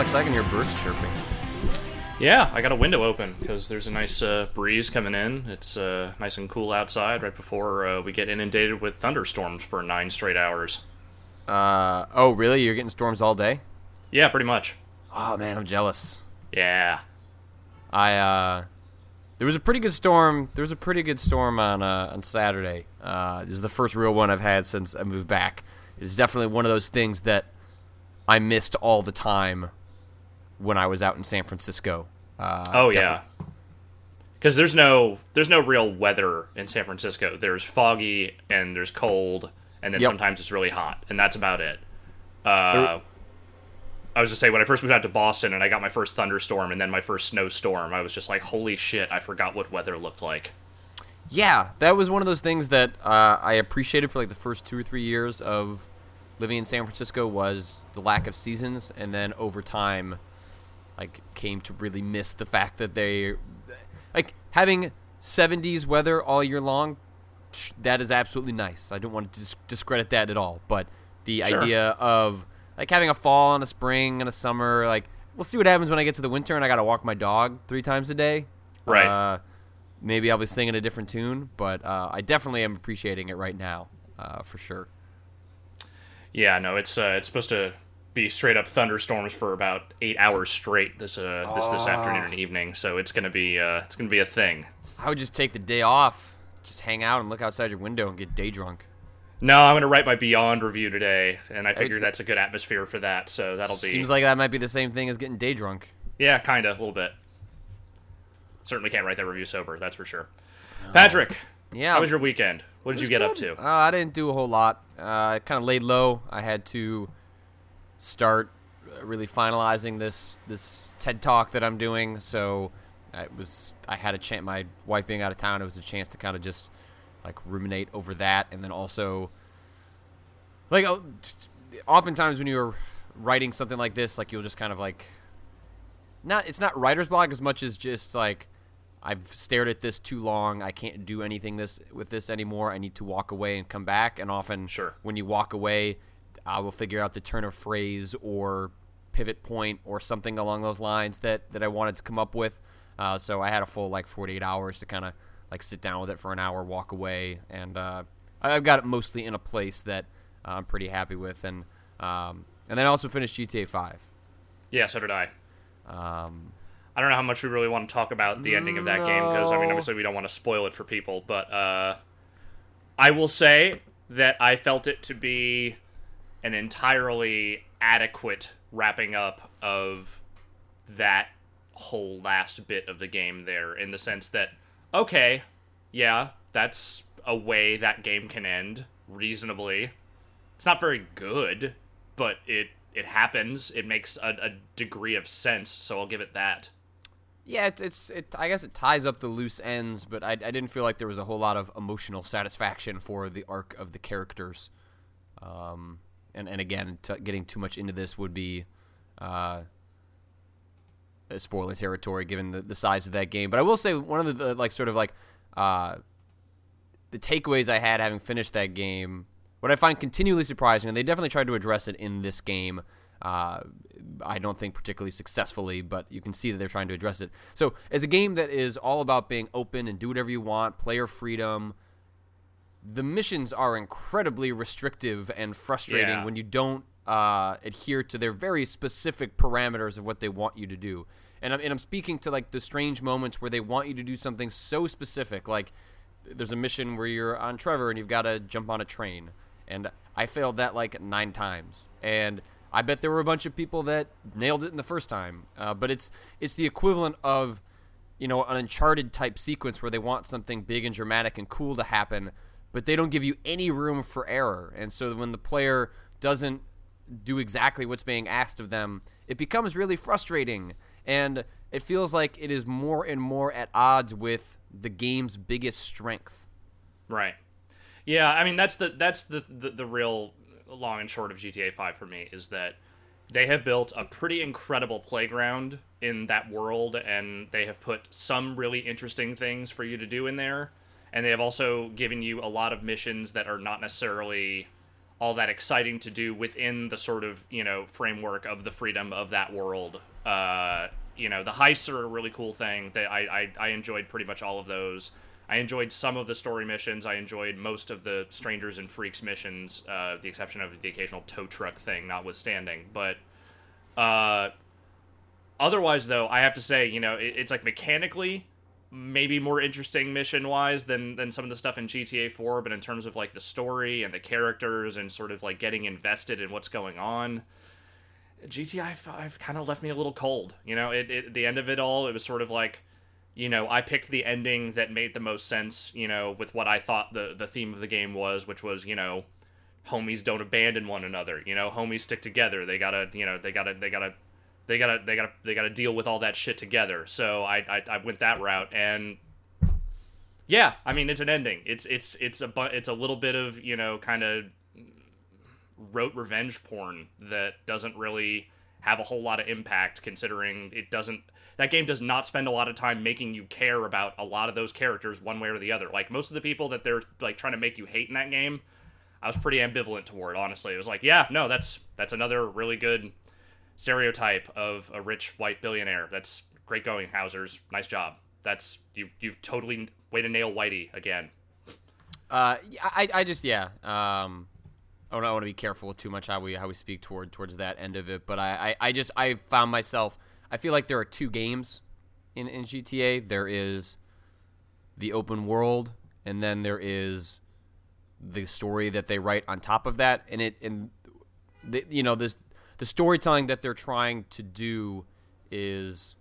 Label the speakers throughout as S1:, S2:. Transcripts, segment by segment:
S1: Alex, I can hear birds chirping.
S2: Yeah, I got a window open because there's a nice uh, breeze coming in. It's uh, nice and cool outside right before uh, we get inundated with thunderstorms for nine straight hours.
S1: Uh, oh, really? You're getting storms all day?
S2: Yeah, pretty much.
S1: Oh man, I'm jealous.
S2: Yeah.
S1: I uh, there was a pretty good storm. There was a pretty good storm on uh, on Saturday. Uh, this is the first real one I've had since I moved back. It's definitely one of those things that I missed all the time when I was out in San Francisco. Uh,
S2: Oh yeah. Because there's no there's no real weather in San Francisco. There's foggy and there's cold, and then
S1: Yep.
S2: sometimes it's really hot, and that's about it. Uh, I was just say when I first moved out to Boston and I got my first thunderstorm and then my first snowstorm, I was just like, holy shit! I forgot what weather looked like.
S1: Yeah, that was one of those things that uh, I appreciated for like the first two or three years of living in San Francisco was the lack of seasons, and then over time, like came to really miss the fact that they, like having 70s weather all year long. That is absolutely nice. I don't want to dis- discredit that at all, but the
S2: Sure.
S1: idea of like having a fall and a spring and a summer, like we'll see what happens when I get to the winter and I got to walk my dog three times a day.
S2: Right.
S1: Uh, maybe I'll be singing a different tune, but uh, I definitely am appreciating it right now, uh, for sure.
S2: Yeah, no, it's uh, it's supposed to be straight up thunderstorms for about eight hours straight this uh, this this afternoon and evening. So it's gonna be uh, it's gonna be a thing.
S1: I would just take the day off, just hang out and look outside your window and get day drunk.
S2: No, I'm gonna write my Beyond review today, and I figure that's a good atmosphere for that. So that'll be
S1: Seems like that might be the same thing as getting day drunk.
S2: yeah, kind of a little bit. Certainly can't write that review sober, that's for sure. Patrick,
S1: Yeah.
S2: how was your weekend? What did you get up to?
S1: Uh, I didn't do a whole lot. Uh, I kind of laid low. I had to start uh, really finalizing this this TED talk that I'm doing. So it was I had a chance. My wife being out of town, it was a chance to kind of just like ruminate over that, and then also like t- oftentimes when you're writing something like this, like you'll just kind of like not it's not writer's block as much as just like I've stared at this too long. I can't do anything this with this anymore. I need to walk away and come back. And often,
S2: Sure.
S1: when you walk away, I will figure out the turn of phrase or pivot point or something along those lines that that I wanted to come up with. Uh, so I had a full like 48 hours to kind of like sit down with it for an hour, walk away, and uh, I've got it mostly in a place that uh, I'm pretty happy with. And um, and then I also finished GTA 5.
S2: Yeah, so did I.
S1: Um,
S2: I don't know how much we really want to talk about the ending of that game because I mean, obviously, we don't want to spoil it for people. But uh, I will say that I felt it to be an entirely adequate wrapping up of that whole last bit of the game there, in the sense that, okay, yeah, that's a way that game can end reasonably. It's not very good, but it it happens. It makes a, a degree of sense, so I'll give it that.
S1: Yeah, it's, it's it. I guess it ties up the loose ends, but I, I didn't feel like there was a whole lot of emotional satisfaction for the arc of the characters. Um, and and again, t- getting too much into this would be, uh, spoiler territory given the, the size of that game. But I will say one of the, the like sort of like, uh, the takeaways I had having finished that game, what I find continually surprising, and they definitely tried to address it in this game. Uh, I don't think particularly successfully, but you can see that they're trying to address it. So, as a game that is all about being open and do whatever you want, player freedom, the missions are incredibly restrictive and frustrating
S2: Yeah.
S1: when you don't uh, adhere to their very specific parameters of what they want you to do. And I'm, and I'm speaking to like the strange moments where they want you to do something so specific, like there's a mission where you're on Trevor and you've got to jump on a train, and I failed that like nine times, and I bet there were a bunch of people that nailed it in the first time. Uh, but it's it's the equivalent of you know an Uncharted type sequence where they want something big and dramatic and cool to happen, but they don't give you any room for error, and so when the player doesn't do exactly what's being asked of them, it becomes really frustrating. And it feels like it is more and more at odds with the game's biggest strength.
S2: Right. Yeah, I mean that's the that's the, the the real long and short of GTA 5 for me is that they have built a pretty incredible playground in that world and they have put some really interesting things for you to do in there and they have also given you a lot of missions that are not necessarily all that exciting to do within the sort of you know framework of the freedom of that world. Uh, you know, the heists are a really cool thing. That I, I I enjoyed pretty much all of those. I enjoyed some of the story missions. I enjoyed most of the strangers and freaks missions, uh, the exception of the occasional tow truck thing, notwithstanding. But uh, otherwise, though, I have to say, you know, it, it's like mechanically maybe more interesting mission wise than than some of the stuff in GTA 4, but in terms of like the story and the characters and sort of like getting invested in what's going on, GTA 5 kind of left me a little cold. You know, it, it the end of it all, it was sort of like you know, I picked the ending that made the most sense, you know, with what I thought the the theme of the game was, which was, you know, homies don't abandon one another, you know, homies stick together. They got to, you know, they got to they got to they gotta they gotta they gotta deal with all that shit together. So I I, I went that route, and yeah, I mean it's an ending. It's it's it's a bu- it's a little bit of you know kind of rote revenge porn that doesn't really have a whole lot of impact considering it doesn't that game does not spend a lot of time making you care about a lot of those characters one way or the other like most of the people that they're like trying to make you hate in that game i was pretty ambivalent toward honestly it was like yeah no that's that's another really good stereotype of a rich white billionaire. That's great going, Housers. Nice job. That's you. You've totally way to nail Whitey again.
S1: Uh, I, I just yeah. Um, I don't I want to be careful too much how we how we speak toward towards that end of it, but I, I, I just I found myself. I feel like there are two games in in GTA. There is the open world, and then there is the story that they write on top of that, and it and the, you know this the storytelling that they're trying to do is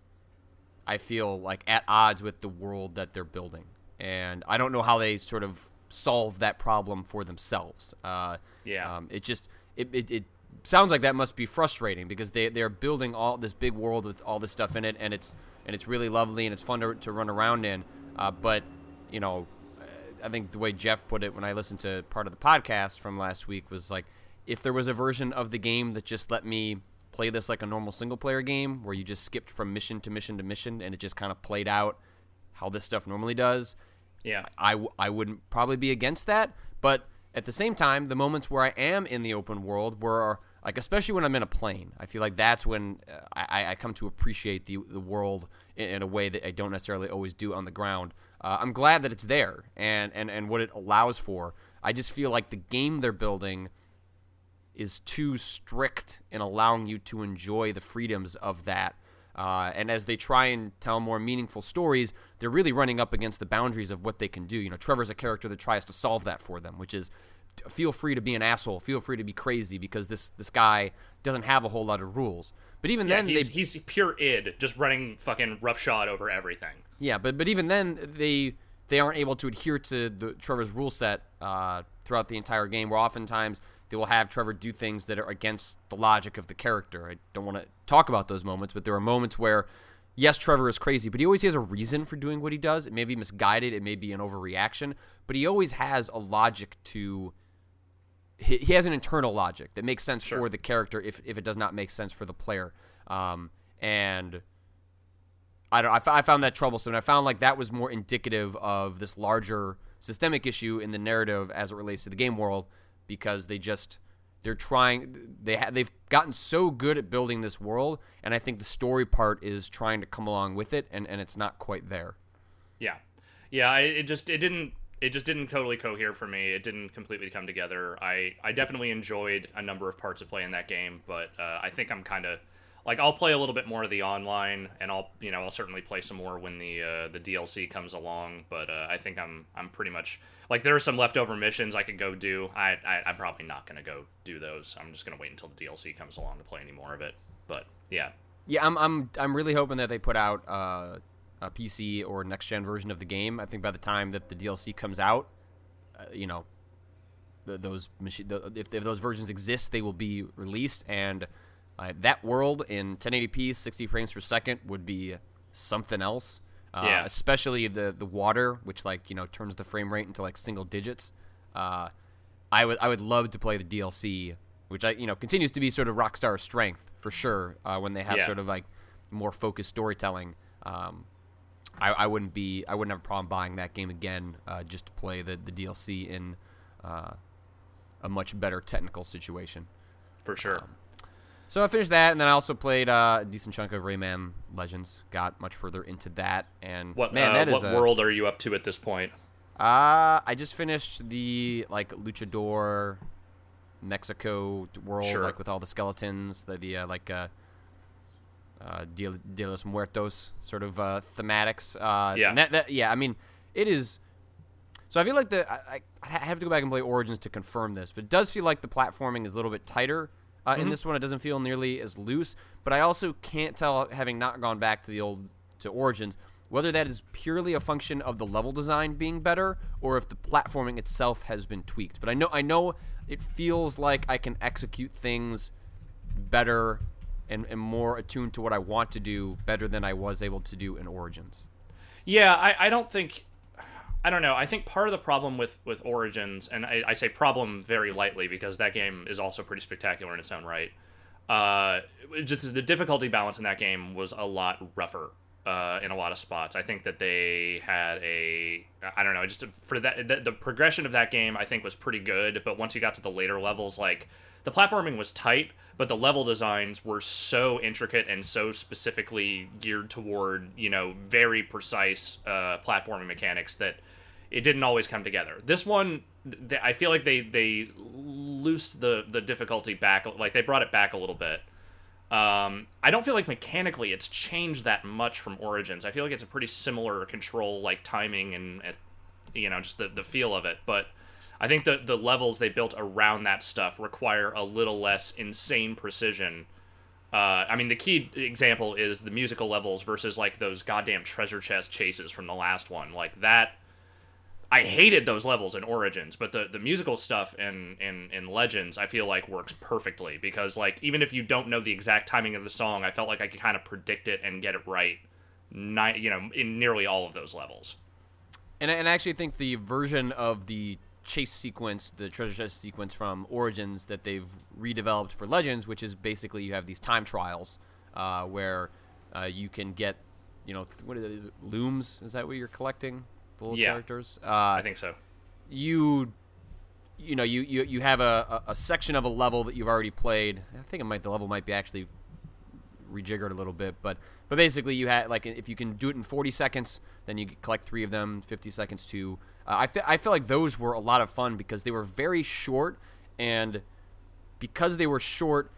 S1: I feel like at odds with the world that they're building. And I don't know how they sort of solve that problem for themselves. Uh,
S2: yeah.
S1: Um, it just it, it, it sounds like that must be frustrating because they they're building all this big world with all this stuff in it, and it's and it's really lovely and it's fun to, to run around in. Uh, but you know, I think the way Jeff put it when I listened to part of the podcast from last week was like if there was a version of the game that just let me play this like a normal single player game where you just skipped from mission to mission to mission and it just kind of played out how this stuff normally does
S2: yeah.
S1: I, I wouldn't probably be against that. But at the same time the moments where i am in the open world where like especially when i'm in a plane i feel like that's when uh, i, I come to appreciate the, the world in, in, a way that i don't necessarily always do on the ground. Uh, i'm glad that it's there and, and, and what it allows for. I just feel like the game they're building is too strict in allowing you to enjoy the freedoms of that. Uh, and as they try and tell more meaningful stories, they're really running up against the boundaries of what they can do. You know, Trevor's a character that tries to solve that for them, which is feel free to be an asshole, feel free to be crazy because this this guy doesn't have a whole lot of rules. But even
S2: yeah,
S1: then,
S2: he's,
S1: they,
S2: he's pure id, just running fucking roughshod over everything.
S1: Yeah, but but even then, they they aren't able to adhere to the Trevor's rule set uh, throughout the entire game. Where oftentimes they will have Trevor do things that are against the logic of the character. I don't want to talk about those moments, but there are moments where, yes, Trevor is crazy, but he always has a reason for doing what he does. It may be misguided, it may be an overreaction, but he always has a logic to. He, has an internal logic that makes sense
S2: sure.
S1: for the character if, if it does not make sense for the player. Um, and I, don't, I, found that troublesome. I found like that was more indicative of this larger systemic issue in the narrative as it relates to the game world because they just they're trying they ha- they've gotten so good at building this world and i think the story part is trying to come along with it and, and it's not quite there.
S2: Yeah. Yeah I, it just it didn't it just didn't totally cohere for me. It didn't completely come together. I i definitely enjoyed a number of parts of playing that game but uh, i think i'm kind of like I'll play a little bit more of the online, and I'll you know I'll certainly play some more when the uh, the DLC comes along. But uh, I think I'm I'm pretty much like there are some leftover missions I could go do. I, I am probably not gonna go do those. I'm just gonna wait until the DLC comes along to play any more of it. But yeah,
S1: yeah, I'm I'm I'm really hoping that they put out uh, a PC or next gen version of the game. I think by the time that the DLC comes out, uh, you know, the, those machine the, if, if those versions exist, they will be released and uh, that world in 1080p, 60 frames per second would be something else. Uh,
S2: yeah.
S1: Especially the the water, which like you know turns the frame rate into like single digits. Uh, I would I would love to play the DLC, which I you know continues to be sort of Rockstar's strength for sure. Uh, when they have
S2: yeah.
S1: sort of like more focused storytelling. Um, I, I, wouldn't be I wouldn't have a problem buying that game again uh, just to play the, the DLC in uh, a much better technical situation.
S2: For sure.
S1: Um, so I finished that, and then I also played uh, a decent chunk of Rayman Legends. Got much further into that, and
S2: what
S1: man,
S2: uh,
S1: that is
S2: what
S1: a-
S2: world are you up to at this point?
S1: Uh, I just finished the like luchador Mexico world,
S2: Sure.
S1: like with all the skeletons, the the uh, like uh, uh, Dia de los Muertos sort of uh, thematics. Uh,
S2: Yeah.
S1: that, that, yeah. I mean, it is. So I feel like the I, I I have to go back and play Origins to confirm this, but it does feel like the platforming is a little bit tighter. Uh, In this one, it doesn't feel nearly as loose, but I also can't tell, having not gone back to the old to Origins, whether that is purely a function of the level design being better or if the platforming itself has been tweaked. But I know I know it feels like I can execute things better and, and more attuned to what I want to do better than I was able to do in Origins.
S2: Yeah, I, I don't think I don't know. I think part of the problem with with Origins, and I, I say problem very lightly because that game is also pretty spectacular in its own right. Uh, just the difficulty balance in that game was a lot rougher uh, in a lot of spots. I think that they had a I don't know just for that the, the progression of that game I think was pretty good, but once you got to the later levels, like the platforming was tight, but the level designs were so intricate and so specifically geared toward you know very precise uh, platforming mechanics that it didn't always come together. This one, th- I feel like they they loosed the the difficulty back, like they brought it back a little bit. Um, I don't feel like mechanically it's changed that much from Origins. I feel like it's a pretty similar control, like timing and, and you know just the the feel of it. But I think the the levels they built around that stuff require a little less insane precision. Uh, I mean, the key example is the musical levels versus like those goddamn treasure chest chases from the last one. Like that, I hated those levels in Origins, but the, the musical stuff in, in in Legends I feel like works perfectly because like even if you don't know the exact timing of the song, I felt like I could kind of predict it and get it right. Ni- you know, in nearly all of those levels.
S1: And I, and I actually think the version of the chase sequence, the treasure chest sequence from Origins that they've redeveloped for Legends, which is basically you have these time trials uh, where uh, you can get, you know, th- what is it, looms? Is that what you're collecting? The little
S2: Yeah.
S1: characters. Uh,
S2: I think so.
S1: you you know you you, you have a, a, section of a level that you've already played i think it might the level might be actually rejiggered a little bit but but basically you had like if you can do it in 40 seconds then you collect three of them 50 seconds too uh, I, fe- I feel like those were a lot of fun because they were very short and because they were short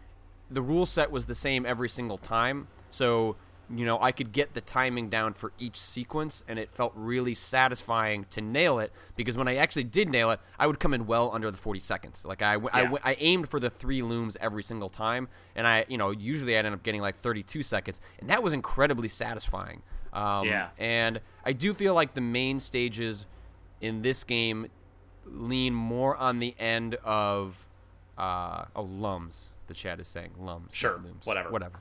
S1: the rule set was the same every single time so you know i could get the timing down for each sequence and it felt really satisfying to nail it because when i actually did nail it i would come in well under the 40 seconds like i, I,
S2: Yeah.
S1: I aimed for the three looms every single time and i you know usually i'd end up getting like 32 seconds and that was incredibly satisfying um,
S2: Yeah.
S1: and i do feel like the main stages in this game lean more on the end of uh, oh lums the chat is saying lums
S2: Sure,
S1: looms.
S2: whatever.
S1: whatever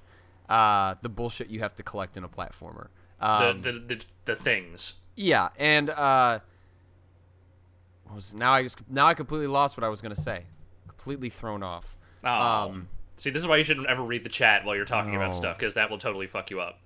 S1: uh, the bullshit you have to collect in a platformer
S2: The,
S1: um,
S2: the, the the things.
S1: yeah and uh, was now i just now i completely lost what i was gonna say completely thrown off
S2: Oh.
S1: um,
S2: See, this is why you shouldn't ever read the chat while you're talking
S1: Oh.
S2: about stuff because that will totally fuck you up.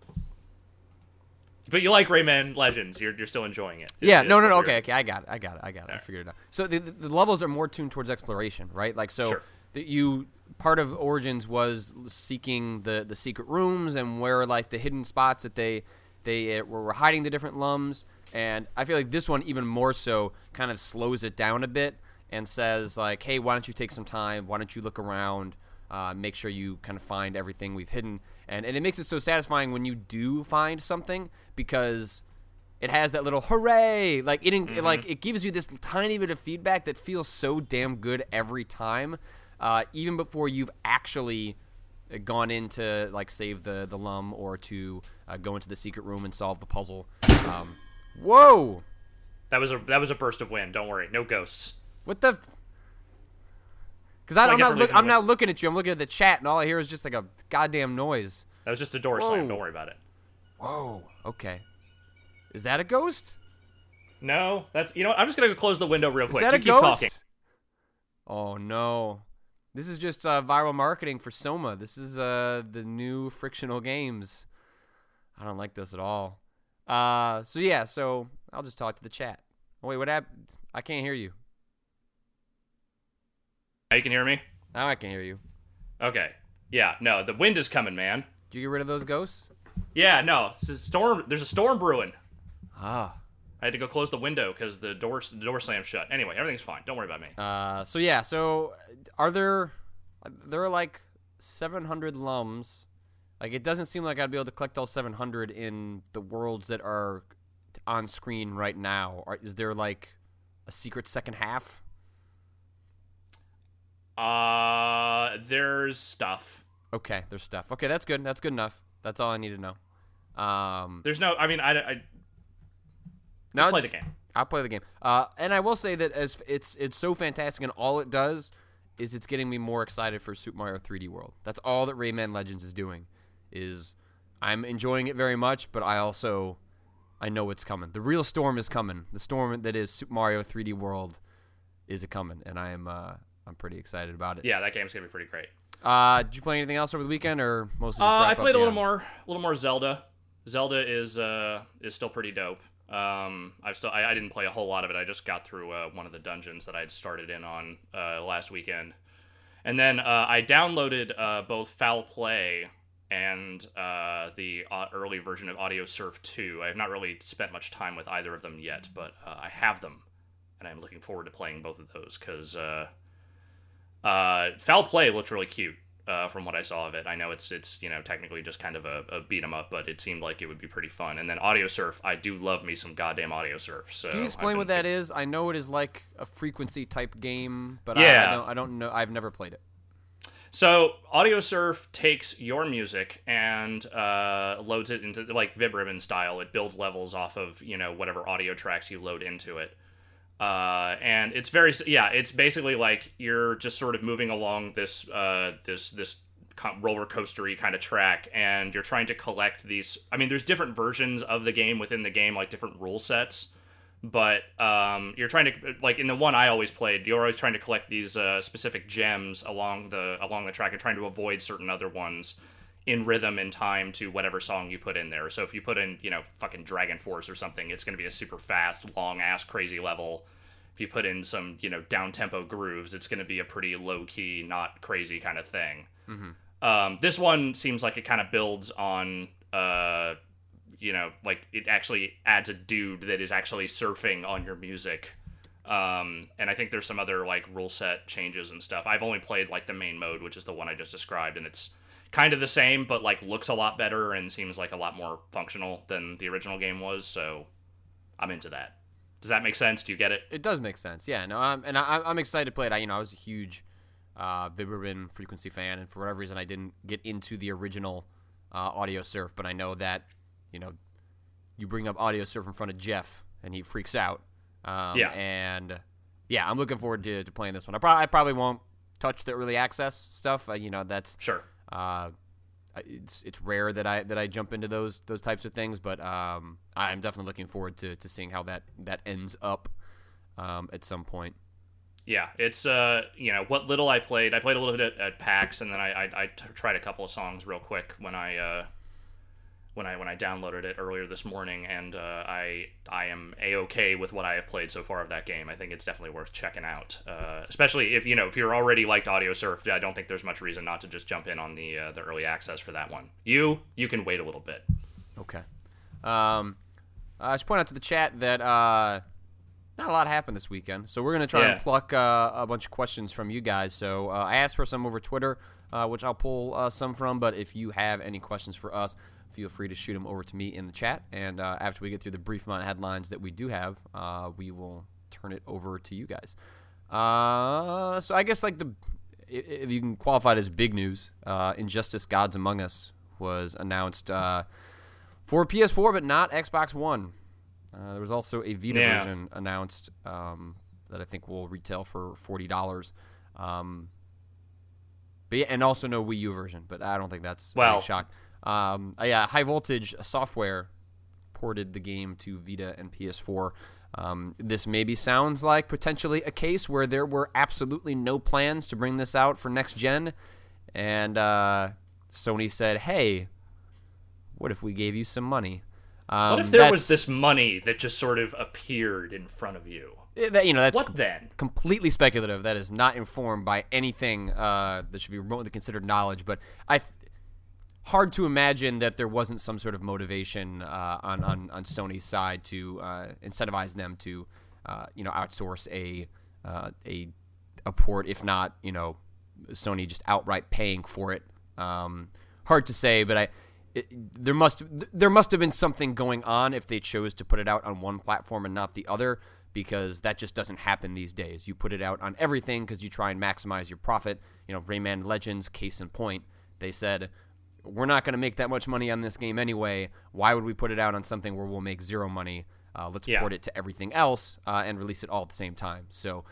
S2: But you like Rayman Legends. You're, you're still enjoying it.
S1: Yeah,
S2: Is-
S1: no, no, no. Okay, okay, I got it. I got it. I got it. I
S2: Alright.
S1: figured it out. So the, the, the levels are more tuned towards exploration, right? Like so,
S2: Sure.
S1: that you part of Origins was seeking the the secret rooms and where like the hidden spots that they they uh, were hiding the different lums. And I feel like this one even more so kind of slows it down a bit and says like, hey, why don't you take some time? Why don't you look around? Uh, make sure you kind of find everything we've hidden, and and it makes it so satisfying when you do find something because it has that little hooray. Like it, it like it gives you this tiny bit of feedback that feels so damn good every time uh, even before you've actually uh, gone in to like save the the lum or to uh, go into the secret room and solve the puzzle. Um, whoa!
S2: That was a that was a burst of wind. Don't worry, no ghosts.
S1: what the because I'm not look, I'm not looking at you. I'm looking at the chat and all I hear is just like a goddamn noise.
S2: That was just a door slam. Don't worry about it.
S1: Whoa okay is that a ghost
S2: No, that's you know. what? I'm just gonna go close the window real quick.
S1: Is that
S2: you
S1: a
S2: keep
S1: ghost?
S2: talking.
S1: Oh no. This is just uh, viral marketing for Soma. This is uh, the new frictional games. I don't like this at all. Uh, so yeah, so I'll just talk to the chat. Oh wait, what happened? I can't hear you.
S2: Now you can hear me.
S1: Now I can hear you.
S2: Okay. Yeah. No, the wind is coming, man.
S1: Did you get rid of those ghosts?
S2: Yeah. No, it's a storm. There's a storm brewing.
S1: Ah.
S2: I had to go close the window because the door the door slammed shut. Anyway, everything's fine. Don't worry about me.
S1: Uh, so yeah, so are there there are like 700 lums. Like it doesn't seem like I'd be able to collect all 700 in the worlds that are on screen right now. Are, is there like a secret second half?
S2: Uh, there's stuff.
S1: Okay, there's stuff. Okay, that's good. That's good enough. That's all I need to know. Um,
S2: There's no. I mean, I, I
S1: now
S2: play the game.
S1: I'll play the game. Uh, and I will say that as it's it's so fantastic, and all it does is it's getting me more excited for Super Mario 3D World. That's all that Rayman Legends is doing. Is I'm enjoying it very much, but I also I know it's coming. The real storm is coming. The storm that is Super Mario 3D World is a coming, and I am uh, I'm pretty excited about it.
S2: yeah, that game's gonna be pretty great.
S1: Uh, did you play anything else over the weekend, or mostly?
S2: Uh, I played a little
S1: end?
S2: more, a little more Zelda. Zelda is uh is still pretty dope. Um, I've still I, I didn't play a whole lot of it. I just got through uh, one of the dungeons that I had started in on uh, last weekend, and then uh, I downloaded uh, both Foul Play and uh, the early version of Audiosurf 2. I have not really spent much time with either of them yet, but I have them, and I'm looking forward to playing both of those because Foul Play looked really cute uh, from what I saw of it. I know it's it's you know technically just kind of a, a beat 'em up, but it seemed like it would be pretty fun. And then Audiosurf, I do love me some goddamn Audiosurf. So
S1: Can you explain what that is? I know it is like a frequency type game, but I,
S2: Yeah.
S1: I don't I don't know. I've never played it.
S2: So Audiosurf takes your music and uh, loads it into like Vib-Ribbon style. It builds levels off of you know whatever audio tracks you load into it. Uh, and it's very yeah, it's basically like you're just sort of moving along this uh, this this roller coastery kind of track, and you're trying to collect these. I mean, there's different versions of the game within the game, like different rule sets but um, you're trying to like in the one I always played, you're always trying to collect these uh, specific gems along the along the track and trying to avoid certain other ones in rhythm and time to whatever song you put in there. So if you put in, you know, fucking DragonForce or something, it's going to be a super fast, long ass, crazy level. If you put in some, you know, down tempo grooves, it's going to be a pretty low key, not crazy kind of thing. Um, this one seems like it kind of builds on uh, you know, like it actually adds a dude that is actually surfing on your music. Um, and I think there's some other like rule set changes and stuff. I've only played like the main mode, which is the one I just described, and it's kind of the same, but like looks a lot better and seems like a lot more functional than the original game was. So I'm into that. Does that make sense? Do you get it?
S1: It does make sense. Yeah, no, I'm, and I, I'm excited to play it. I, you know, I was a huge uh, Vib-Ribbon frequency fan, and for whatever reason, I didn't get into the original uh, Audiosurf. But I know that, you know, you bring up Audiosurf in front of Jeff, and he freaks out. Um,
S2: Yeah.
S1: And yeah, I'm looking forward to, to playing this one. I, pro- I probably won't touch the early access stuff. Uh, you know, that's
S2: Sure.
S1: Uh, it's it's rare that I that I jump into those those types of things, but um, I'm definitely looking forward to, to seeing how that that ends up um, at some point.
S2: Yeah, it's uh, you know, what little I played. I played a little bit at, at PAX, and then I, I I t- tried a couple of songs real quick when I uh, when I when I downloaded it earlier this morning, and uh, I I am a okay with what I have played so far of that game. I think it's definitely worth checking out, uh, especially if you know if you're already liked Audiosurf. I don't think there's much reason not to just jump in on the uh, the early access for that one. You you can wait a little bit.
S1: Okay. Um, I should point out to the chat that uh, not a lot happened this weekend, so we're gonna try
S2: Yeah.
S1: and pluck uh, a bunch of questions from you guys. So uh, I asked for some over Twitter, uh, which I'll pull uh, some from. But if you have any questions for us, feel free to shoot them over to me in the chat. And uh, after we get through the brief amount of headlines that we do have, uh, we will turn it over to you guys. Uh, so I guess like the if you can qualify it as big news, uh, Injustice: Gods Among Us was announced uh, for PS4, but not Xbox One. Uh, there was also a Vita
S2: Yeah.
S1: version announced um, that I think will retail for forty dollars. Um, but yeah, and also no Wii U version, but I don't think that's a big
S2: Well-
S1: shock. Um, uh, yeah, High Voltage Software ported the game to Vita and PS4. Um, this maybe sounds like potentially a case where there were absolutely no plans to bring this out for next gen, and uh, Sony said, "Hey, what if we gave you some money?" Um,
S2: What if there was this money that just sort of appeared in front of you?
S1: that, you know, that's
S2: What then?
S1: completely speculative. That is not informed by anything uh, that should be remotely considered knowledge. But I, hard to imagine that there wasn't some sort of motivation uh, on, on on Sony's side to uh, incentivize them to, uh, you know, outsource a uh, a a port, if not, you know, Sony just outright paying for it. Um, hard to say, but I. It, there must there must have been something going on if they chose to put it out on one platform and not the other because that just doesn't happen these days. You put it out on everything because you try and maximize your profit. You know, Rayman Legends, case in point, they said we're not going to make that much money on this game anyway. Why would we put it out on something where we'll make zero money? Uh, let's
S2: Yeah.
S1: port it to everything else uh, and release it all at the same time. So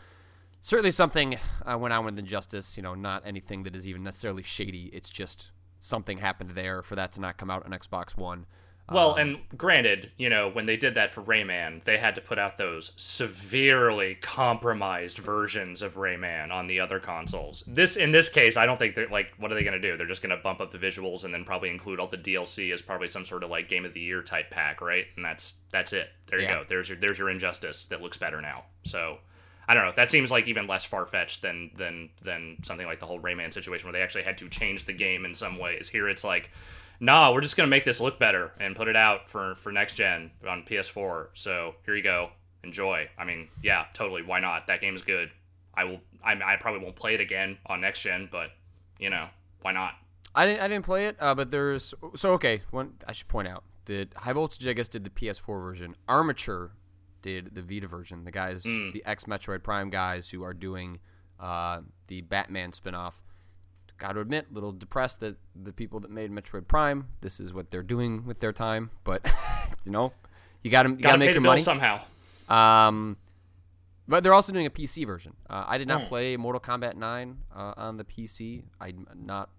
S1: certainly something uh, went on with Injustice. You know, not anything that is even necessarily shady. It's just something happened there for that to not come out on Xbox One.
S2: Well, um, and granted, you know, when they did that for Rayman, they had to put out those severely compromised versions of Rayman on the other consoles. This, in this case, I don't think they're like, what are they going to do? They're just going to bump up the visuals and then probably include all the DLC as probably some sort of like Game of the Year type pack, right? And that's that's it. There you
S1: Yeah.
S2: go. There's your there's your Injustice that looks better now. So. I don't know. That seems like even less far fetched than than than something like the whole Rayman situation where they actually had to change the game in some ways. Here it's like, nah, we're just gonna make this look better and put it out for for next gen on PS4. So here you go, enjoy. I mean, yeah, totally. Why not? That game's good. I will. I, I probably won't play it again on next gen, but you know, why not?
S1: I didn't I didn't play it, uh, but there's so okay. One I should point out that High Voltage I guess did the PS4 version. Armature did the Vita version. The guys, the ex Metroid Prime guys who are doing uh, the Batman spinoff. Got to admit, a little depressed that the people that made Metroid Prime, this is what they're doing with their time. But you know, you got to you got
S2: Gotta
S1: make your money.
S2: somehow.
S1: Um, but they're also doing a PC version. Uh, I did not
S2: Hmm.
S1: play Mortal Kombat 9 uh, on the PC. I'm not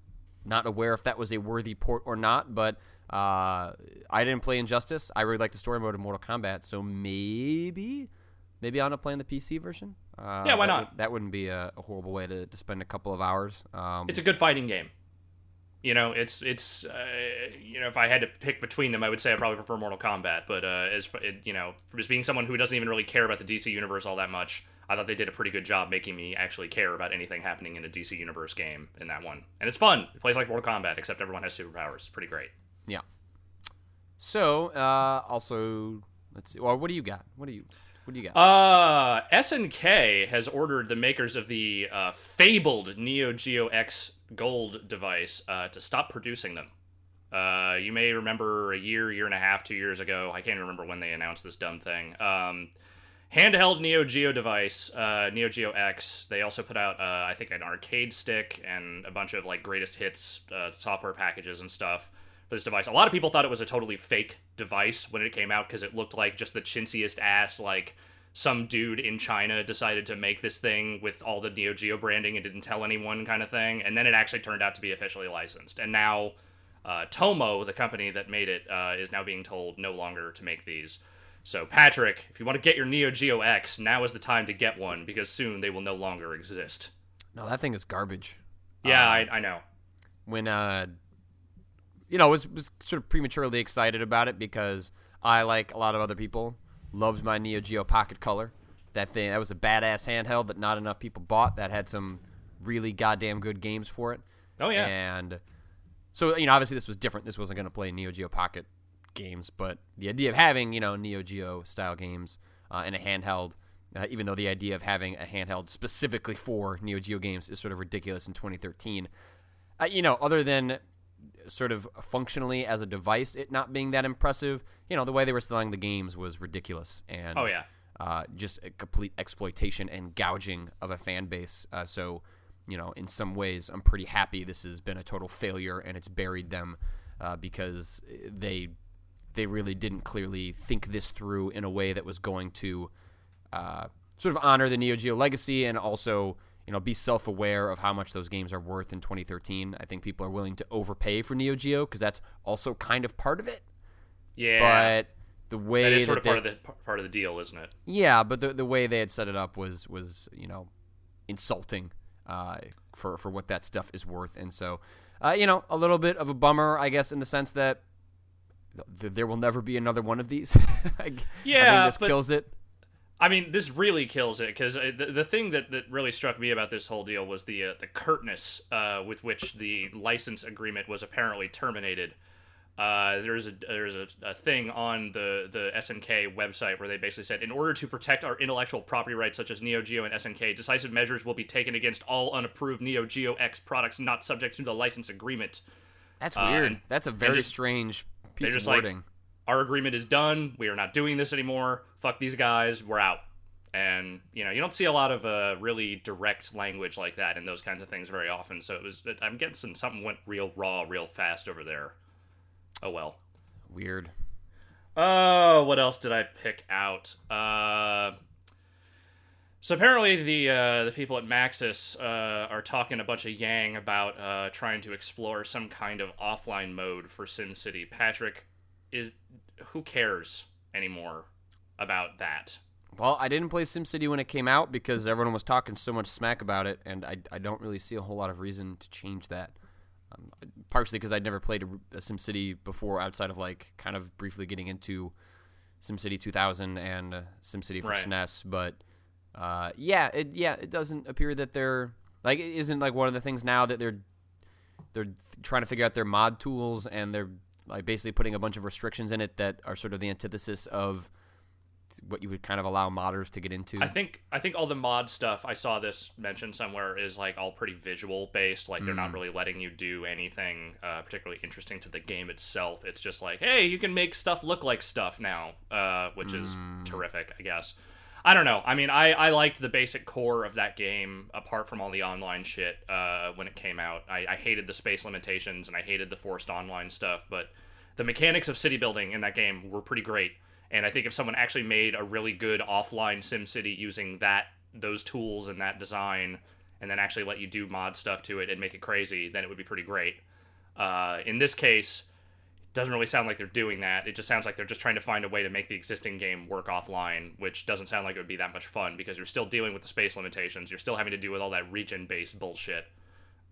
S1: not aware if that was a worthy port or not, but uh, I didn't play Injustice. I really like the story mode of Mortal Kombat, so maybe maybe I'll end up playing the PC version. Uh,
S2: Yeah, why
S1: that
S2: not?
S1: would- that wouldn't be a, a horrible way to, to spend a couple of hours. Um,
S2: It's a good fighting game. You know, it's it's uh, you know, if I had to pick between them, I would say I probably prefer Mortal Kombat. But uh, as you know, as being someone who doesn't even really care about the DC universe all that much, I thought they did a pretty good job making me actually care about anything happening in a DC universe game in that one. And it's fun. It plays like Mortal Kombat, except everyone has superpowers. It's pretty great.
S1: yeah. So uh, also, let's see. Well, what do you got? What do you what do you got?
S2: Uh, SNK has ordered the makers of the uh, fabled Neo Geo X Gold device uh, to stop producing them. Uh, you may remember a year, year and a half, two years ago. I can't remember when they announced this dumb thing. Um, handheld Neo Geo device, uh, Neo Geo X. They also put out, uh, I think, an arcade stick and a bunch of like greatest hits uh, software packages and stuff for this device. A lot of people thought it was a totally fake device when it came out because it looked like just the chintziest ass, like some dude in China decided to make this thing with all the Neo Geo branding and didn't tell anyone kind of thing. And then it actually turned out to be officially licensed. And now uh, Tommo, the company that made it, uh, is now being told no longer to make these. So, Patrick, if you want to get your Neo Geo X, now is the time to get one because soon they will no longer exist.
S1: no, that thing is garbage.
S2: Yeah, I, I know.
S1: when uh you know was was sort of prematurely excited about it because I like a lot of other people loved my Neo Geo Pocket Color. That thing that was a badass handheld that not enough people bought that had some really goddamn good games for it.
S2: Oh, yeah.
S1: And so you know obviously this was different. This wasn't going to play Neo Geo Pocket games, but the idea of having you know Neo Geo style games uh, in a handheld uh, even though the idea of having a handheld specifically for Neo Geo games is sort of ridiculous in 2013. Uh, you know, other than sort of functionally as a device, it not being that impressive, you know, the way they were selling the games was ridiculous and
S2: Oh, yeah.
S1: uh, just a complete exploitation and gouging of a fan base. Uh, so, you know, in some ways, I'm pretty happy this has been a total failure and it's buried them uh, because they they really didn't clearly think this through in a way that was going to uh, sort of honor the Neo Geo legacy and also you know be self-aware of how much those games are worth in 2013. I think people are willing to overpay for Neo Geo because that's also kind of part of it.
S2: Yeah.
S1: But the way
S2: that is sort
S1: that
S2: of
S1: they-
S2: part of the part of the deal, isn't it?
S1: yeah, but the the way they had set it up was was you know insulting uh, for for what that stuff is worth, and so uh, you know a little bit of a bummer, I guess, in the sense that th- there will never be another one of these. I,
S2: Yeah,
S1: I think this
S2: but-
S1: kills it.
S2: I mean, this really kills it because the, the thing that, that really struck me about this whole deal was the uh, the curtness uh, with which the license agreement was apparently terminated. Uh, there's a there's a, a thing on the the SNK website where they basically said, in order to protect our intellectual property rights such as Neo Geo and SNK, decisive measures will be taken against all unapproved Neo Geo X products not subject to the license agreement.
S1: That's
S2: uh,
S1: weird.
S2: and-
S1: That's a very
S2: just-
S1: strange piece of
S2: like-
S1: wording.
S2: Our agreement is done. We are not doing this anymore. Fuck these guys. We're out. And you know, you don't see a lot of uh, really direct language like that in those kinds of things very often. So it was. I'm guessing something went real raw, real fast over there. Oh well.
S1: weird.
S2: Oh, what else did I pick out? Uh, so apparently the uh, the people at Maxis uh, are talking a bunch of yang about uh, trying to explore some kind of offline mode for SimCity. Patrick, is who cares anymore about that?
S1: Well, I didn't play SimCity when it came out because everyone was talking so much smack about it, and I, I don't really see a whole lot of reason to change that. Um, partially because I'd never played a, a SimCity before outside of like kind of briefly getting into SimCity 2000 and uh, SimCity for
S2: Right.
S1: SNES, but uh, yeah, it yeah it doesn't appear that they're like it isn't like one of the things now that they're they're trying to figure out their mod tools and they're like basically putting a bunch of restrictions in it that are sort of the antithesis of what you would kind of allow modders to get into.
S2: I think I think all the mod stuff I saw this mentioned somewhere is like all pretty visual based. Like they're not really letting you do anything uh, particularly interesting to the game itself. It's just like, hey, you can make stuff look like stuff now, uh, which is terrific, I guess. I don't know. I mean, I, I liked the basic core of that game apart from all the online shit uh, when it came out. I, I hated the space limitations and I hated the forced online stuff, but the mechanics of city building in that game were pretty great. And I think if someone actually made a really good offline SimCity using that those tools and that design, and then actually let you do mod stuff to it and make it crazy, then it would be pretty great. Uh, in this case, doesn't really sound like they're doing that. It just sounds like they're just trying to find a way to make the existing game work offline, which doesn't sound like it would be that much fun because you're still dealing with the space limitations. You're still having to deal with all that region-based bullshit.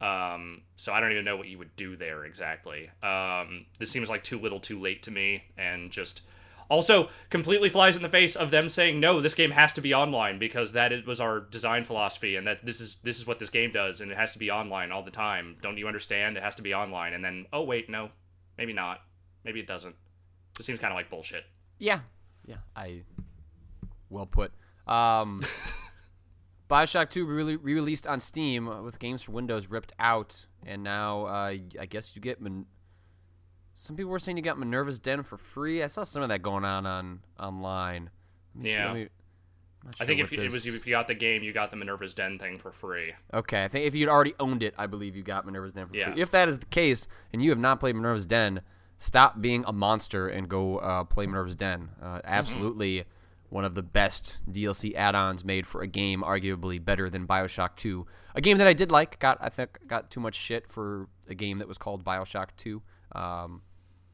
S2: Um, so I don't even know what you would do there exactly. Um, this seems like too little, too late to me, and just also completely flies in the face of them saying no, this game has to be online because that was our design philosophy, and that this is this is what this game does, and it has to be online all the time. Don't you understand? It has to be online, and then oh wait, no, maybe not, maybe it doesn't. It seems kind of like bullshit.
S1: Yeah, yeah. I well put. Um, Bioshock 2 re- re-released on Steam uh, with games for Windows ripped out, and now uh, I guess you get. Min- some people were saying you got Minerva's Den for free. I saw some of that going on on online. Let me see-
S2: Yeah.
S1: let me- I'm
S2: I think if
S1: what
S2: you, it was if you got the game, you got the Minerva's Den thing for free.
S1: Okay, I think if you'd already owned it, I believe you got Minerva's Den for
S2: Yeah.
S1: free. If that is the case, and you have not played Minerva's Den, stop being a monster and go uh, play Minerva's Den. Uh, absolutely one of the best DLC add-ons made for a game, arguably better than Bioshock 2. A game that I did like, got I think got too much shit for a game that was called Bioshock 2. Um,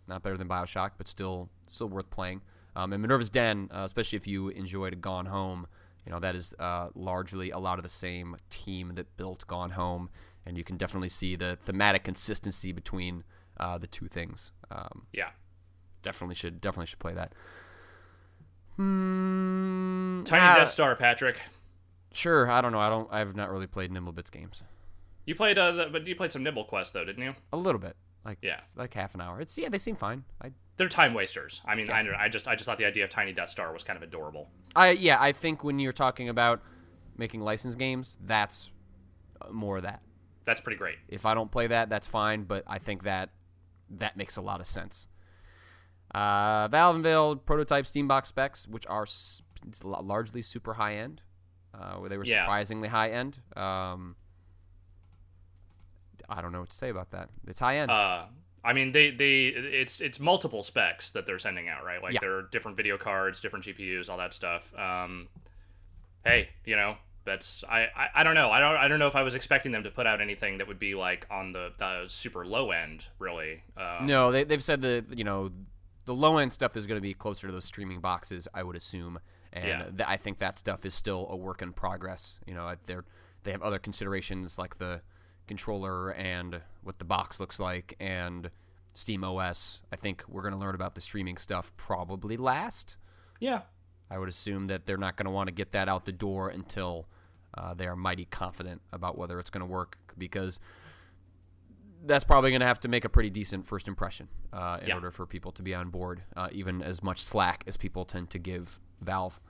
S1: not better than Bioshock, but still still worth playing. Um, and Minerva's Den, uh, especially if you enjoyed Gone Home, you know that is uh, largely a lot of the same team that built Gone Home, and you can definitely see the thematic consistency between uh, the two things. Um,
S2: Yeah.
S1: definitely should definitely should play that. Hmm,
S2: Tiny
S1: ah,
S2: Death Star, Patrick.
S1: Sure, I don't know. I don't. I've not really played Nimblebits games.
S2: You played, uh, the, but you played some Nimble Quest though, didn't you?
S1: A little bit, like
S2: Yeah.
S1: like half an hour. It's yeah, they seem fine. I
S2: They're time wasters. I mean, I, don't I just, I just thought the idea of Tiny Death Star was kind of adorable.
S1: I yeah, I think when you're talking about making licensed games, that's uh, more of that.
S2: That's pretty great.
S1: If I don't play that, that's fine, but I think that that makes a lot of sense. Uh, Valve unveiled prototype Steambox specs, which are s- largely super high end. Uh, where they were
S2: Yeah.
S1: surprisingly high end. Um, I don't know what to say about that. It's high end.
S2: Uh, I mean, they, they, it's, it's multiple specs that they're sending out, right? Like
S1: Yeah.
S2: there are different video cards, different GPUs, all that stuff. Um, hey, you know, that's, I, I, I don't know. I don't, I don't know if I was expecting them to put out anything that would be like on the, the super low end, really. Um,
S1: No, they, they've said that you know the low end stuff is going to be closer to those streaming boxes, I would assume, and
S2: Yeah.
S1: th- I think that stuff is still a work in progress. You know, they're they have other considerations like the controller and what the box looks like, and Steam OS. I think we're going to learn about the streaming stuff probably last.
S2: Yeah.
S1: I would assume that they're not going to want to get that out the door until uh, they are mighty confident about whether it's going to work because that's probably going to have to make a pretty decent first impression uh, in
S2: Yeah.
S1: order for people to be on board, uh, even as much slack as people tend to give Valve.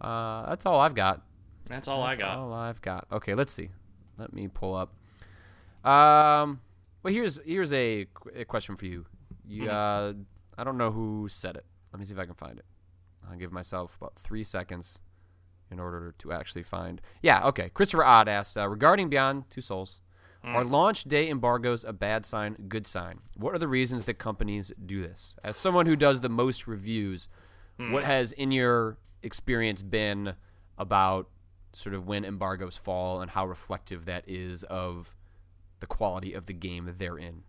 S1: Uh, that's all I've got.
S2: That's all I got.
S1: All I've got. Okay, let's see. Let me pull up. Um, well, here's here's a, a question for you. You,
S2: Mm-hmm.
S1: uh, I don't know who said it. Let me see if I can find it. I'll give myself about three seconds in order to actually find. Yeah, okay. Christopher Odd asked uh, regarding Beyond Two Souls. Are
S2: Mm.
S1: launch day embargoes a bad sign, good sign? What are the reasons that companies do this? As someone who does the most reviews,
S2: Hmm.
S1: what has in your experience been about sort of when embargoes fall and how reflective that is of the quality of the game they're in?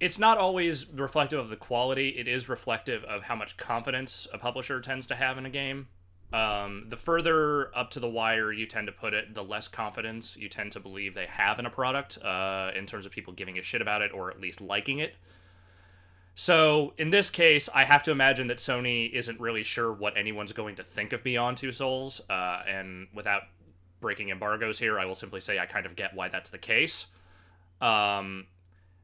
S2: it's not always reflective of the quality. It is reflective of how much confidence a publisher tends to have in a game. Um, the further up to the wire you tend to put it, the less confidence you tend to believe they have in a product uh, in terms of people giving a shit about it or at least liking it. So in this case, I have to imagine that Sony isn't really sure what anyone's going to think of Beyond Two Souls. Uh, and without breaking embargoes here, I will simply say I kind of get why that's the case. Um,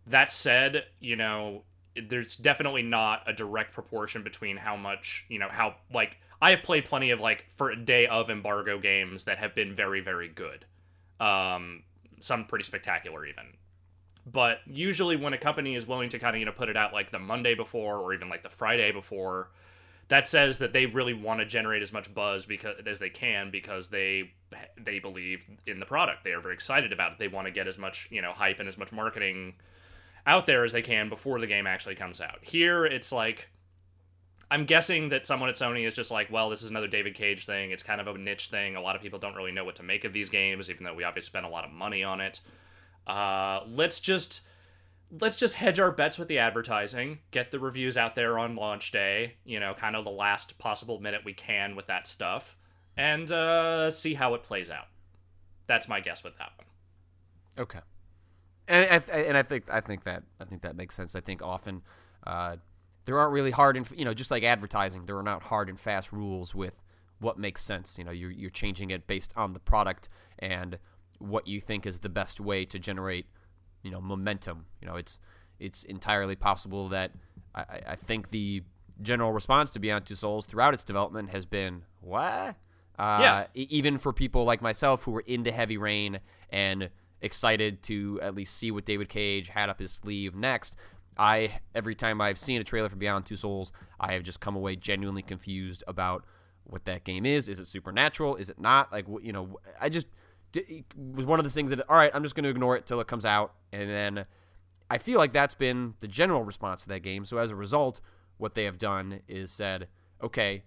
S2: that said, you know, there's definitely not a direct proportion between how much, you know, how like I have played plenty of like for day of embargo games that have been very very good. Um some pretty spectacular even. But usually when a company is willing to kind of, you know, put it out like the Monday before or even like the Friday before, that says that they really want to generate as much buzz because as they can because they they believe in the product. They are very excited about it. They want to get as much, you know, hype and as much marketing out there as they can before the game actually comes out. Here, it's like I'm guessing that someone at Sony is just like, well, this is another David Cage thing. It's kind of a niche thing. A lot of people don't really know what to make of these games, even though we obviously spent a lot of money on it. Uh, let's just let's just hedge our bets with the advertising, get the reviews out there on launch day. You know, kind of the last possible minute we can with that stuff, and uh, see how it plays out. That's my guess with that one.
S1: Okay. And I th- and I think I think that I think that makes sense. I think often uh, there aren't really hard and you know just like advertising, there are not hard and fast rules with what makes sense. You know, you're you're changing it based on the product and what you think is the best way to generate you know momentum. You know, it's it's entirely possible that I, I- I think the general response to Beyond Two Souls throughout its development has been what. Uh,
S2: Yeah.
S1: even for people like myself who were into Heavy Rain and excited to at least see what David Cage had up his sleeve next. I every time I've seen a trailer for Beyond Two Souls, I have just come away genuinely confused about what that game is. Is it supernatural? Is it not? Like you know, I just was one of those things that all right, I'm just going to ignore it till it comes out, and then I feel like that's been the general response to that game. So as a result, what they have done is said, okay,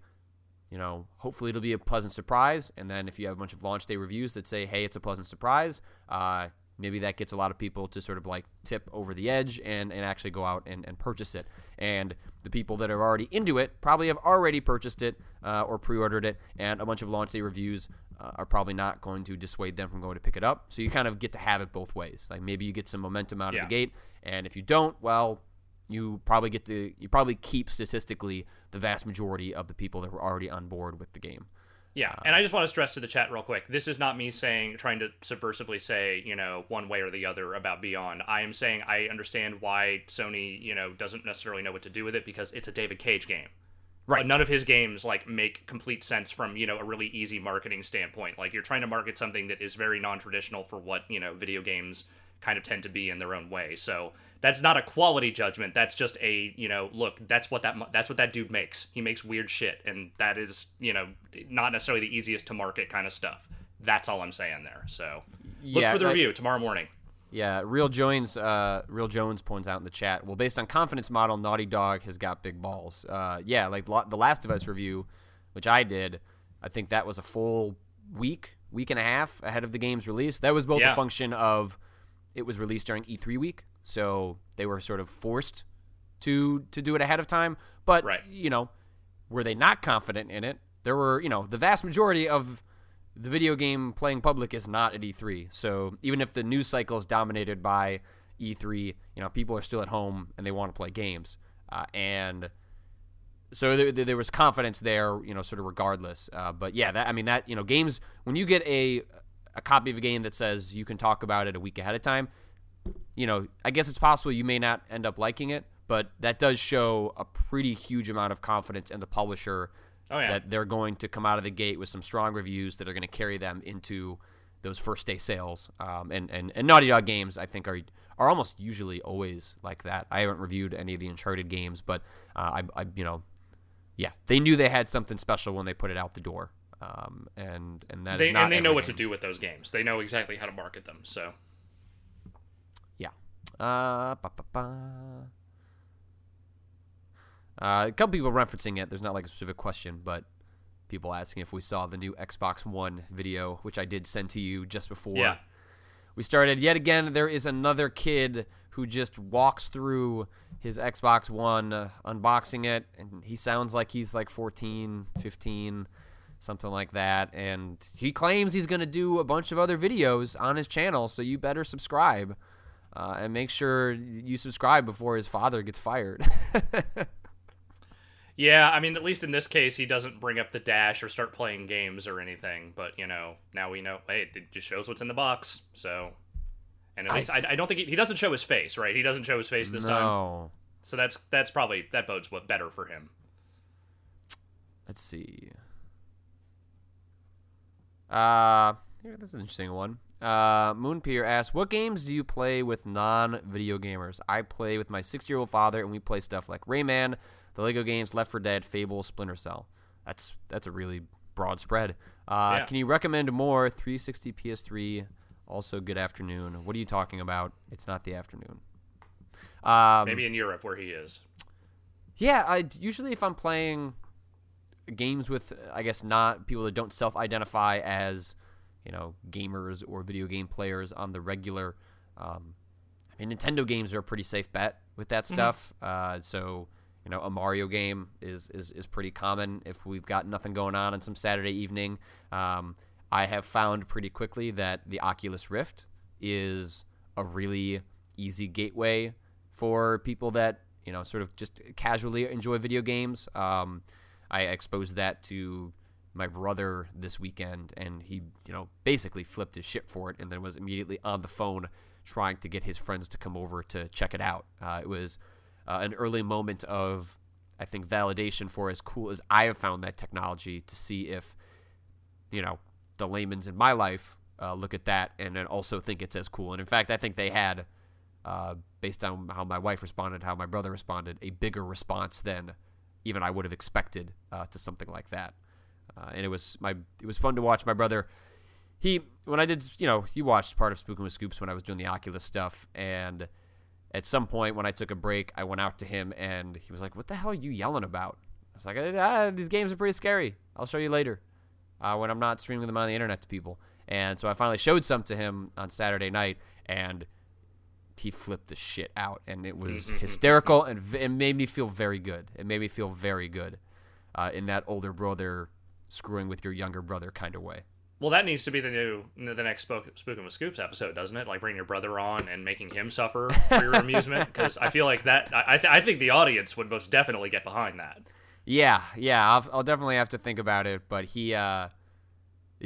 S1: you know, hopefully it'll be a pleasant surprise. And then if you have a bunch of launch day reviews that say, hey, it's a pleasant surprise, uh, maybe that gets a lot of people to sort of like tip over the edge and, and actually go out and, and purchase it. And the people that are already into it probably have already purchased it uh, or pre ordered it. And a bunch of launch day reviews uh, are probably not going to dissuade them from going to pick it up. So you kind of get to have it both ways. Like maybe you get some momentum out
S2: Yeah.
S1: of the gate. And if you don't, well, you probably get to you probably keep statistically the vast majority of the people that were already on board with the game.
S2: Yeah, and I just want to stress to the chat real quick. This is not me saying trying to subversively say, you know, one way or the other about Beyond. I am saying I understand why Sony, you know, doesn't necessarily know what to do with it because it's a David Cage game.
S1: Right.
S2: Uh, none of his games like make complete sense from, you know, a really easy marketing standpoint. Like you're trying to market something that is very non-traditional for what, you know, video games kind of tend to be in their own way. So that's not a quality judgment. That's just a, you know, look, that's what that that's what that dude makes. He makes weird shit and that is, you know, not necessarily the easiest to market kind of stuff. That's all I'm saying there. So look
S1: Yeah,
S2: for the review tomorrow morning.
S1: Yeah, Real Jones, uh, Real Jones points out in the chat. Well, based on confidence model, Naughty Dog has got big balls. Uh, yeah, like lo- the Last of Us review, which I did, I think that was a full week, week and a half ahead of the game's release. That was both
S2: Yeah.
S1: a function of it was released during E3 week, so they were sort of forced to to do it ahead of time. But
S2: Right.
S1: you know, were they not confident in it? There were, you know, the vast majority of the video game playing public is not at E3. So even if the news cycle is dominated by, E3, you know, people are still at home and they want to play games, uh, and so there, there, was confidence there, you know, sort of regardless. Uh, but yeah, that I mean that you know, games when you get a a copy of a game that says you can talk about it a week ahead of time, you know, I guess it's possible you may not end up liking it, but that does show a pretty huge amount of confidence in the publisher
S2: oh, yeah.
S1: that they're going to come out of the gate with some strong reviews that are going to carry them into those first day sales. Um, and, and and Naughty Dog games, I think, are are almost usually always like that. I haven't reviewed any of the Uncharted games, but uh, I, I, you know, yeah, they knew they had something special when they put it out the door. Um, and and that
S2: they,
S1: and
S2: they know what
S1: game.
S2: to do with those games. They know exactly how to market them. So
S1: yeah. Uh, ba, ba, ba. Uh, a couple people referencing it. There's not like a specific question, but people asking if we saw the new Xbox One video, which I did send to you just before
S2: yeah.
S1: we started. Yet again, there is another kid who just walks through his Xbox One, uh, unboxing it, and he sounds like he's like 14, 15, something like that. And he claims he's going to do a bunch of other videos on his channel, so you better subscribe. Uh, and make sure you subscribe before his father gets fired.
S2: Yeah, I mean, at least in this case, he doesn't bring up the dash or start playing games or anything. But you know, now we know. Hey, it just shows what's in the box. So, and at least I, I don't think he, he, doesn't show his face, right? He doesn't show his face this
S1: no.
S2: time. So that's that's probably that bodes what better for him.
S1: Let's see. Uh, here, this is an interesting one. Uh, Moonpier asks, "What games do you play with non-video gamers?" I play with my six-year-old father, and we play stuff like Rayman the Lego games, Left 4 Dead, Fable, Splinter Cell. That's that's a really broad spread. Uh,
S2: yeah.
S1: Can you recommend more 360 PS3? Also, good afternoon. What are you talking about? It's not the afternoon. Um,
S2: Maybe in Europe where he is.
S1: Yeah, I usually if I'm playing games with, I guess not people that don't self-identify as, you know, gamers or video game players on the regular. Um, I mean, Nintendo games are a pretty safe bet with that
S2: Mm-hmm.
S1: stuff. Uh, so you know, a Mario game is, is, is pretty common if we've got nothing going on on some Saturday evening. Um, I have found pretty quickly that the Oculus Rift is a really easy gateway for people that, you know, sort of just casually enjoy video games. Um, I exposed that to my brother this weekend, and he, you know, basically flipped his shit for it and then was immediately on the phone trying to get his friends to come over to check it out. Uh, it was uh, an early moment of, I think, validation for as cool as I have found that technology to see if, you know, the layman's in my life uh, look at that and then also think it's as cool. And in fact, I think they had, uh, based on how my wife responded, how my brother responded, a bigger response than even I would have expected uh, to something like that. Uh, and it was my it was fun to watch my brother. He when I did you know he watched part of Spooking with Scoops when I was doing the Oculus stuff and at some point when I took a break, I went out to him and he was like, "What the hell are you yelling about?" I was like, ah, "These games are pretty scary. I'll show you later uh, when I'm not streaming them on the internet to people." And so I finally showed some to him on Saturday night, and he flipped the shit out, and it was hysterical, and v- it made me feel very good. It made me feel very good uh, in that older brother screwing with your younger brother kind of way.
S2: Well, that needs to be the new, the next Spook, Spookin' with Scoops episode, doesn't it? Like bringing your brother on and making him suffer for your amusement. Because I feel like that, I, th- I think the audience would most definitely get behind that.
S1: Yeah, yeah, I'll, I'll definitely have to think about it. But he, uh,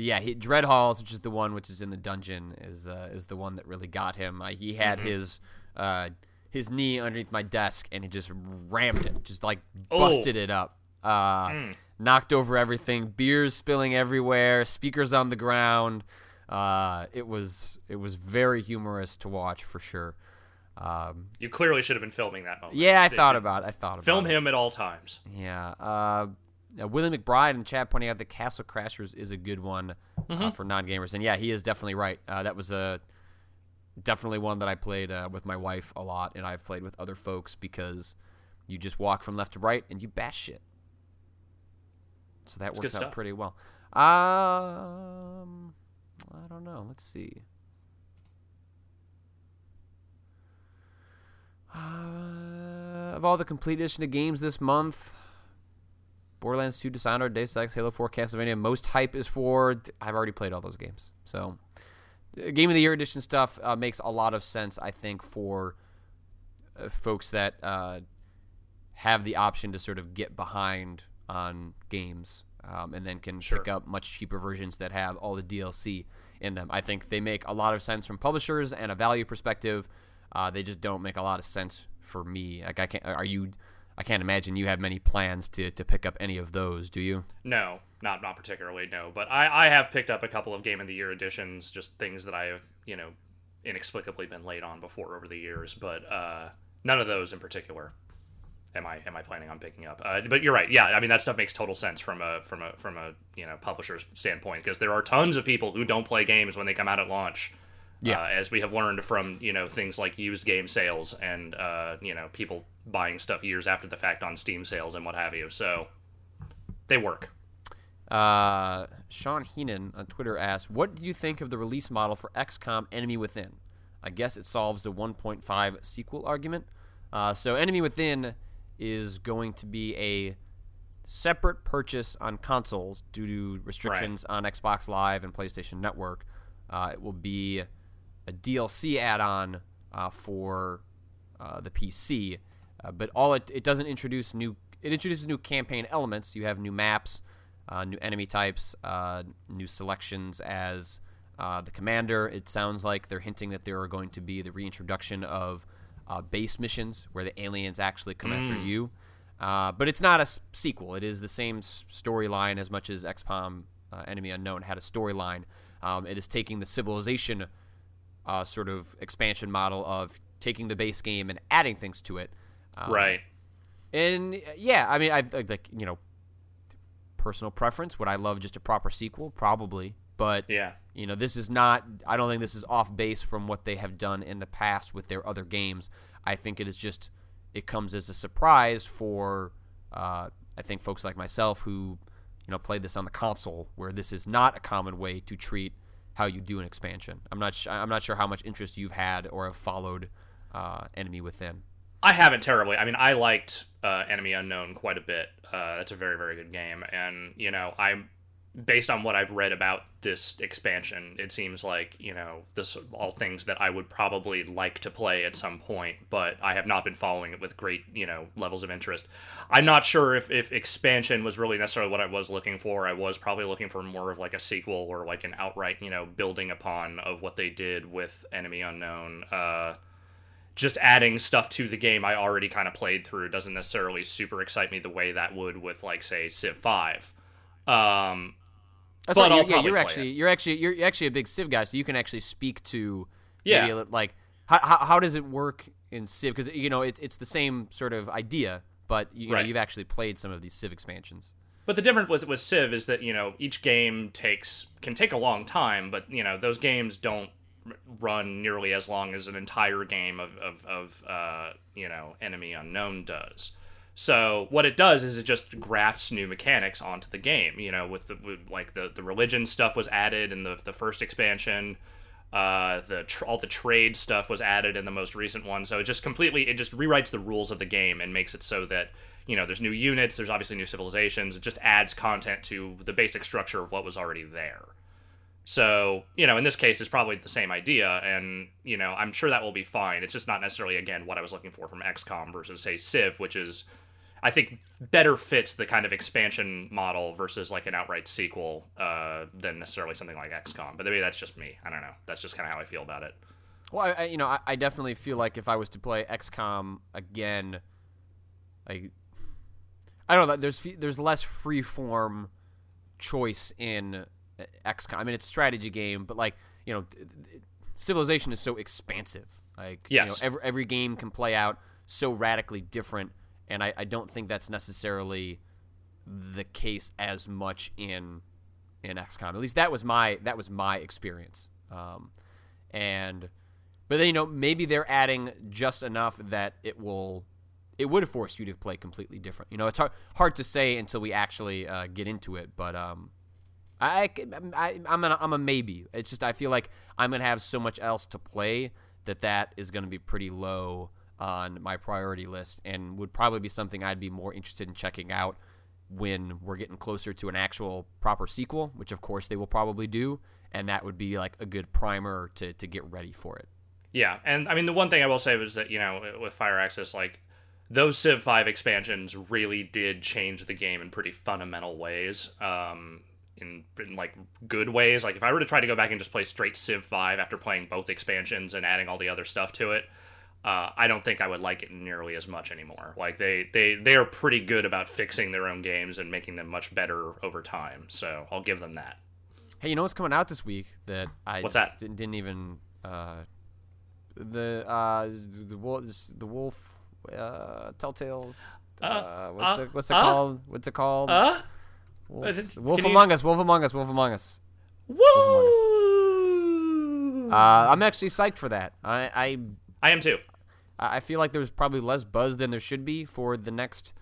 S1: yeah, he, Dread Halls, which is the one which is in the dungeon, is uh, is the one that really got him. Uh, he had
S2: Mm-hmm.
S1: his uh, his knee underneath my desk, and he just rammed it, just like
S2: Oh.
S1: busted it up. Uh,
S2: Mm.
S1: Knocked over everything, beers spilling everywhere, speakers on the ground. Uh, it was it was very humorous to watch for sure. Um,
S2: You clearly should have been filming that moment.
S1: yeah, I thought about it. I thought about
S2: Film
S1: it.
S2: him at all times.
S1: Yeah. Uh, uh, Willie McBride in the chat pointing out that Castle Crashers is a good one uh, for non gamers, and yeah, he is definitely right. Uh, that was a definitely one that I played uh, with my wife a lot, and I've played with other folks because you just walk from left to right and you bash shit. So that
S2: It's
S1: works out
S2: stuff.
S1: pretty well. Um, I don't know. Let's see. Uh, of all the complete edition of games this month, Borderlands 2, Dishonored, Deus Ex, Halo 4, Castlevania. Most hype is for. I've already played all those games, so Game of the Year edition stuff uh, makes a lot of sense, I think, for uh, folks that uh, have the option to sort of get behind on games um, and then can
S2: Sure.
S1: pick up much cheaper versions that have all the DLC in them. I think they make a lot of sense from publishers and a value perspective. Uh, they just don't make a lot of sense for me. Like I can't. Are you? I can't imagine you have many plans to to pick up any of those. Do you?
S2: No, not not particularly. No, but I I have picked up a couple of Game of the Year editions, just things that I have you know inexplicably been late on before over the years, but uh, none of those in particular. Am I am I planning on picking up? Uh, but you're right. Yeah, I mean that stuff makes total sense from a from a from a you know publisher's standpoint because there are tons of people who don't play games when they come out at launch.
S1: Yeah.
S2: Uh, as we have learned from you know things like used game sales and uh, you know people buying stuff years after the fact on Steam sales and what have you. So they work.
S1: Uh, Sean Heenan on Twitter asks, "What do you think of the release model for XCOM: Enemy Within? I guess it solves the 1.5 sequel argument. Uh, so, Enemy Within is going to be a separate purchase on consoles due to restrictions on Xbox Live and PlayStation Network. Uh, it will be a DLC add-on uh, for uh, the PC, uh, but all it it doesn't introduce new. It introduces new campaign elements. You have new maps, uh, new enemy types, uh, new selections as uh, the commander. It sounds like they're hinting that there are going to be the reintroduction of uh, base missions where the aliens actually come after you. Uh, but it's not a s- sequel. It is the same s- storyline as much as XCOM uh, Enemy Unknown had a storyline. Um, it is taking the civilization uh, sort of expansion model of taking the base game and adding things to it. Um,
S2: right.
S1: And yeah, I mean, I I- like you know, personal preference. Would I love just a proper sequel? Probably, but
S2: Yeah.
S1: you know, this is not. I don't think this is off base from what they have done in the past with their other games. I think it is just. It comes as a surprise for, uh, I think, folks like myself who, you know, played this on the console, where this is not a common way to treat how you do an expansion. I'm not. Sh- I'm not sure how much interest you've had or have followed uh, Enemy Within.
S2: I haven't terribly. I mean, I liked uh, Enemy Unknown quite a bit. Uh, that's a very, very good game, and you know, I'm based on what I've read about this expansion. It seems like you know, this all things that I would probably like to play at some point, but I have not been following it with great, you know, levels of interest. I'm not sure if if expansion was really necessarily what I was looking for. I was probably looking for more of like a sequel or like an outright, you know, building upon of what they did with Enemy Unknown. Uh, just adding stuff to the game I already kind of played through doesn't necessarily super excite me the way that would with like say Civ 5. Um
S1: That's
S2: But
S1: right. Yeah, you're actually you're actually you're actually a big Civ guy, so you can actually speak to
S2: Yeah.
S1: like how, how how does it work in Civ? Because you know it, it's the same sort of idea, but you, you know you've actually played some of these Civ expansions.
S2: But the difference with with Civ is that you know each game takes can take a long time, but you know those games don't run nearly as long as an entire game of of, of uh, you know Enemy Unknown does. So what it does is it just grafts new mechanics onto the game. You know, with the with, like the the religion stuff was added in the the first expansion. Uh, the tr- all the trade stuff was added in the most recent one, so it just completely it just rewrites the rules of the game and makes it so that you know there's new units, there's obviously new civilizations. It just adds content to the basic structure of what was already there. So you know, in this case, it's probably the same idea, and you know, I'm sure that will be fine. It's just not necessarily again what I was looking for from XCOM versus say Civ, which is I think better fits the kind of expansion model versus like an outright sequel uh, than necessarily something like XCOM. But maybe that's just me. I don't know. That's just kind of how I feel about it.
S1: Well, I, I, you know, I, I definitely feel like if I was to play XCOM again, like I don't know, there's there's less free form choice in uh, XCOM. I mean, it's a strategy game, but like you know, Civilization is so expansive. Like you know,
S2: Yes.
S1: every every game can play out so radically different, and I, I don't think that's necessarily the case as much in in XCOM. At least that was my that was my experience. Um, and but then you know maybe they're adding just enough that it will it would force you to play completely different. You know, it's hard hard to say until we actually uh, get into it. But um, I, I I'm a, I'm a maybe. It's just I feel like I'm gonna have so much else to play that that is gonna be pretty low on my priority list and would probably be something I'd be more interested in checking out when we're getting closer to an actual proper sequel, which of course they will probably do, and that would be like a good primer to to get ready for it.
S2: Yeah, and I mean the one thing I will say was that you know with Firaxis, like those Civ Five expansions really did change the game in pretty fundamental ways. Um, in, in like good ways. Like if I were to try to go back and just play straight Civ Five after playing both expansions and adding all the other stuff to it, uh, I don't think I would like it nearly as much anymore. Like they they they are pretty good about fixing their own games and making them much better over time. So I'll give them that.
S1: Hey, you know what's coming out this week that I
S2: What's that?
S1: Didn't, didn't even uh, the uh the wolf the wolf uh Telltales. Uh, what's
S2: uh,
S1: it what's it
S2: uh,
S1: called? What's it called?
S2: Uh,
S1: Wolf,
S2: uh,
S1: Wolf
S2: you-
S1: Among Us. Wolf Among Us. Wolf Among Us.
S2: woo!
S1: Uh, I'm actually psyched for that. I, I
S2: I am too.
S1: I feel like there's probably less buzz than there should be for the next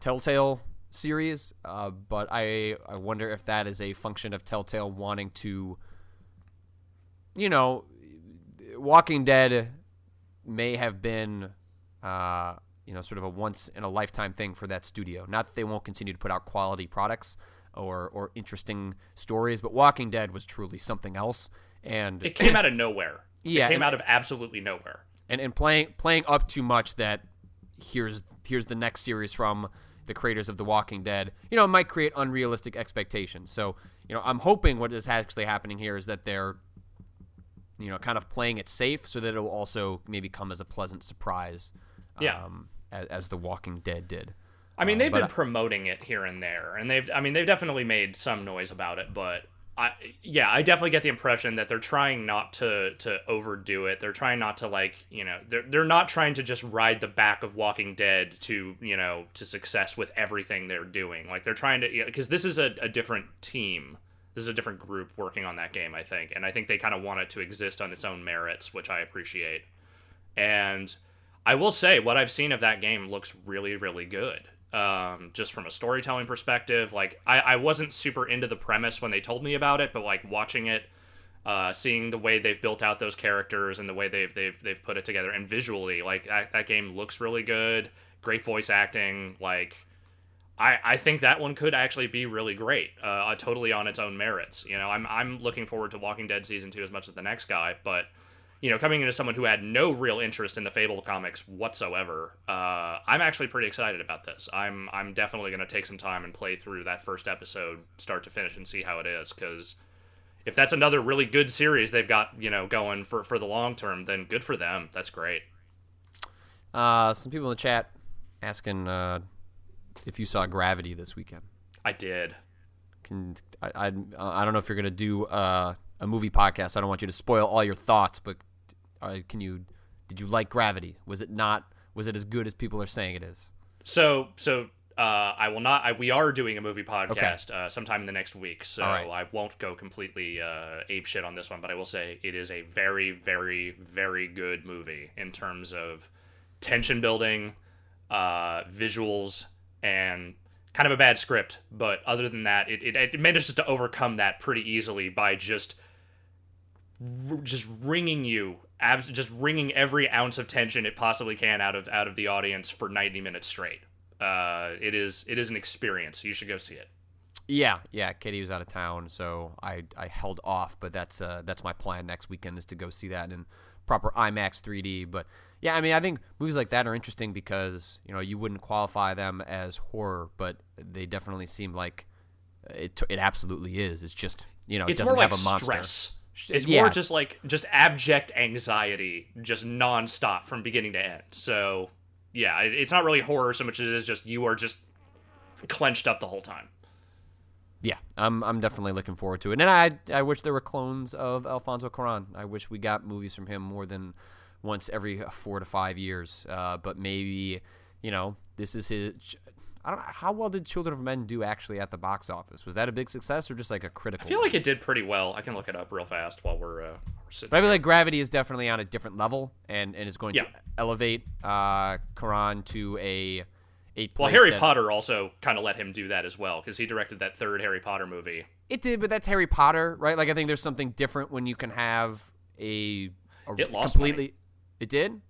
S1: Telltale series, uh, but I I wonder if that is a function of Telltale wanting to, you know, Walking Dead may have been, uh, you know, sort of a once in a lifetime thing for that studio. Not that they won't continue to put out quality products or or interesting stories, but Walking Dead was truly something else. And
S2: It came out of nowhere.
S1: Yeah,
S2: it came out of absolutely nowhere.
S1: And and playing playing up too much that here's here's the next series from the creators of The Walking Dead. You know, it might create unrealistic expectations. So, you know, I'm hoping what is actually happening here is that they're you know, kind of playing it safe so that it'll also maybe come as a pleasant surprise.
S2: Yeah.
S1: Um, as, as The Walking Dead did.
S2: I mean,
S1: Um,
S2: they've
S1: but
S2: been promoting it here and there, and they've. I mean, they've definitely made some noise about it, but I, yeah, I definitely get the impression that they're trying not to to overdo it. They're trying not to like, you know, they're they're not trying to just ride the back of Walking Dead to you know to success with everything they're doing. Like they're trying to because this is a, a different team. This is a different group working on that game, I think, and I think they kind of want it to exist on its own merits, which I appreciate. And I will say, what I've seen of that game looks really, really good. Um, just from a storytelling perspective, like I, I wasn't super into the premise when they told me about it, but like watching it, uh, seeing the way they've built out those characters and the way they've they've they've put it together, and visually, like that, that game looks really good. Great voice acting, like. I, I think that one could actually be really great, uh, totally on its own merits. You know, I'm I'm looking forward to Walking Dead season two as much as the next guy, but you know, coming into someone who had no real interest in the Fable comics whatsoever, uh, I'm actually pretty excited about this. I'm I'm definitely going to take some time and play through that first episode, start to finish, and see how it is. Because if that's another really good series they've got, you know, going for for the long term, then good for them. That's great.
S1: Uh, some people in the chat asking uh, if you saw Gravity this weekend.
S2: I did.
S1: Can I? I, I don't know if you're gonna do uh, a movie podcast. I don't want you to spoil all your thoughts, but uh, can you? Did you like Gravity? Was it not? Was it as good as people are saying it is?
S2: So so uh, I will not. I, we are doing a movie podcast uh, sometime in the next week, so
S1: right.
S2: I won't go completely uh, ape shit on this one. But I will say it is a very, very, very good movie in terms of tension building, uh, visuals, and kind of a bad script. But other than that, it, it, it manages to overcome that pretty easily by just just ringing you abs- just wringing every ounce of tension it possibly can out of out of the audience for 90 minutes straight uh it is it is an experience you should go see it
S1: Yeah, yeah. Katie was out of town, so I, I held off. But that's uh, that's my plan next weekend is to go see that in proper IMAX 3D. But yeah, I mean, I think movies like that are interesting because you know you wouldn't qualify them as horror, but they definitely seem like it. It absolutely is. It's just you know it
S2: it's
S1: doesn't
S2: more like
S1: have a monster.
S2: stress it's
S1: Yeah.
S2: more just like just abject anxiety just nonstop from beginning to end so yeah it's not really horror so much as it is just you are just clenched up the whole time
S1: Yeah, I'm I'm definitely looking forward to it, and I I wish there were clones of Alfonso Cuarón. I wish we got movies from him more than once every four to five years. Uh, but maybe you know this is his. I don't know how well did Children of Men do actually at the box office. Was that a big success or just like a critical?
S2: i feel like it did pretty well i can look it up real fast while we're, uh, we're sitting
S1: But I feel like Gravity is definitely on a different level and, and is going
S2: Yeah.
S1: to elevate uh, Cuarón to a a
S2: well harry
S1: that-
S2: potter also kind of let him do that as well because he directed that third harry potter movie
S1: It did, but that's Harry Potter, right? Like I think there's something different when you can have a, a
S2: It lost
S1: completely. It did.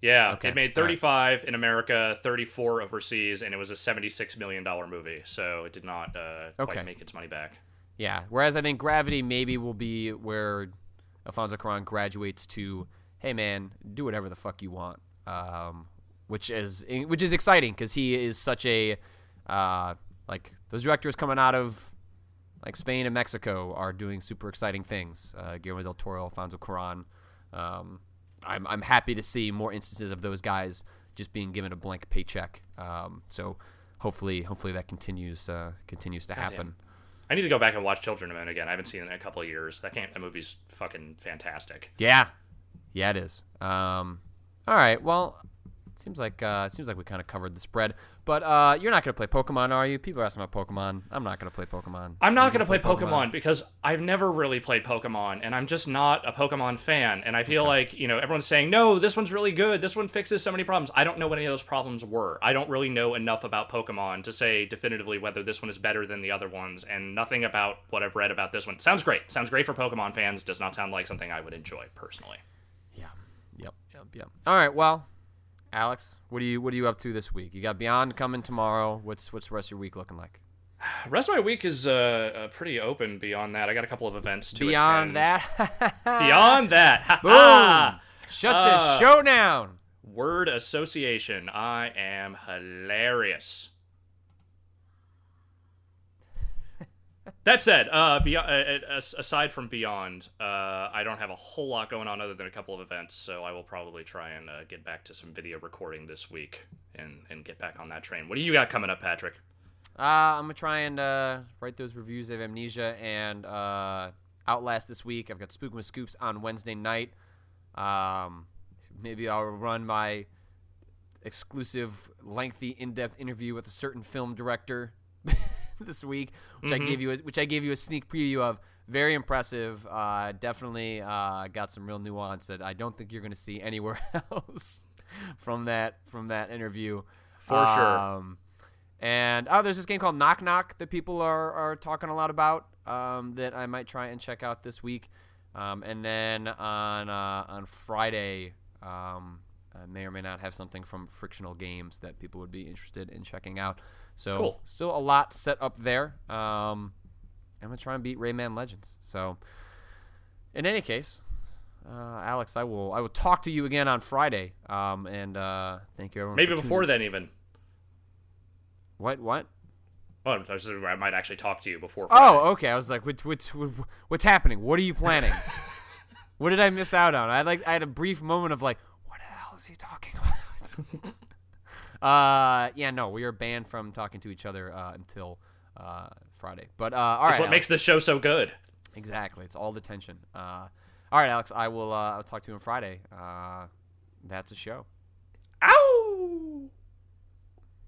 S2: Yeah,
S1: Okay,
S2: it made
S1: all right.
S2: 35 in America, 34 overseas, and it was a 76 million dollar movie. So it did not uh,
S1: Okay.
S2: quite make its money back.
S1: Yeah. Whereas I think Gravity maybe will be where Alfonso Cuarón graduates to, hey man, do whatever the fuck you want, um, which is which is exciting because he is such a uh, like those directors coming out of like Spain and Mexico are doing super exciting things. Uh, Guillermo del Toro, Alfonso Cuarón. Um, I'm I'm happy to see more instances of those guys just being given a blank paycheck. Um, so hopefully hopefully that continues uh, continues to
S2: Goddamn.
S1: happen.
S2: I need to go back and watch Children of Men again. I haven't seen it in a couple of years. That can't. That movie's fucking fantastic.
S1: Yeah, yeah, it is. Um, all right. Well, it seems like uh, it seems like we kind of covered the spread. But uh, you're not gonna play Pokemon, are you? People are asking about Pokemon. I'm not gonna play Pokemon.
S2: I'm not going to play
S1: gonna
S2: Pokemon, because I've never really played Pokemon, and I'm just not a Pokemon fan. And I feel like, you know, everyone's saying, no, this one's really good. This one fixes so many problems. I don't know what any of those problems were. I don't really know enough about Pokemon to say definitively whether this one is better than the other ones, and nothing about what I've read about this one. Sounds great. Sounds great for Pokemon fans. Does not sound like something I would enjoy personally.
S1: Yeah. Yep. Yep. Yep. All right. Well, Alex, what are you what are you up to this week? You got Beyond coming tomorrow. What's what's the rest of your week looking like?
S2: Rest of my week is uh, uh, pretty open beyond that. I got a couple of events to
S1: Beyond
S2: attend.
S1: that,
S2: Beyond that.
S1: Boom! Shut
S2: Uh,
S1: this show down.
S2: Word association. I am hilarious. That said, uh, beyond, uh, uh, aside from Beyond, uh, I don't have a whole lot going on other than a couple of events, so I will probably try and uh, get back to some video recording this week and, and get back on that train. What do you got coming up, Patrick?
S1: Uh, I'm gonna try and write those reviews of Amnesia and Outlast this week. I've got Spookin' with Scoops on Wednesday night. Um, maybe I'll run my exclusive, lengthy, in-depth interview with a certain film director this week, which I gave you, a, which I gave you a sneak preview of. Very impressive. Uh, definitely uh, got some real nuance that I don't think you're gonna see anywhere else from that from that interview.
S2: For sure.
S1: Um, and oh, there's this game called Knock Knock that people are, are talking a lot about um, that I might try and check out this week. Um, and then on uh, on Friday, um, I may or may not have something from Frictional Games that people would be interested in checking out. So
S2: Cool.
S1: still a lot set up there. Um, I'm gonna try and beat Rayman Legends. So in any case, uh, Alex, I will I will talk to you again on Friday. Um, and uh, thank you everyone.
S2: Maybe
S1: for
S2: before then, even.
S1: What what?
S2: Oh, I, was, I might actually talk to you before.
S1: Oh, okay. I was like, what, what, what, what's happening? What are you planning? what did I miss out on? I had, like I had a brief moment of like, what the hell is he talking about? uh, yeah, no, we are banned from talking to each other uh, until uh, Friday. But uh, all right,
S2: That's what
S1: Alex.
S2: makes this show so good.
S1: exactly. It's all the tension. Uh, all right, Alex. I will. Uh, I'll talk to you on Friday. Uh, that's a show.
S2: Ow!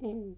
S2: Ooh.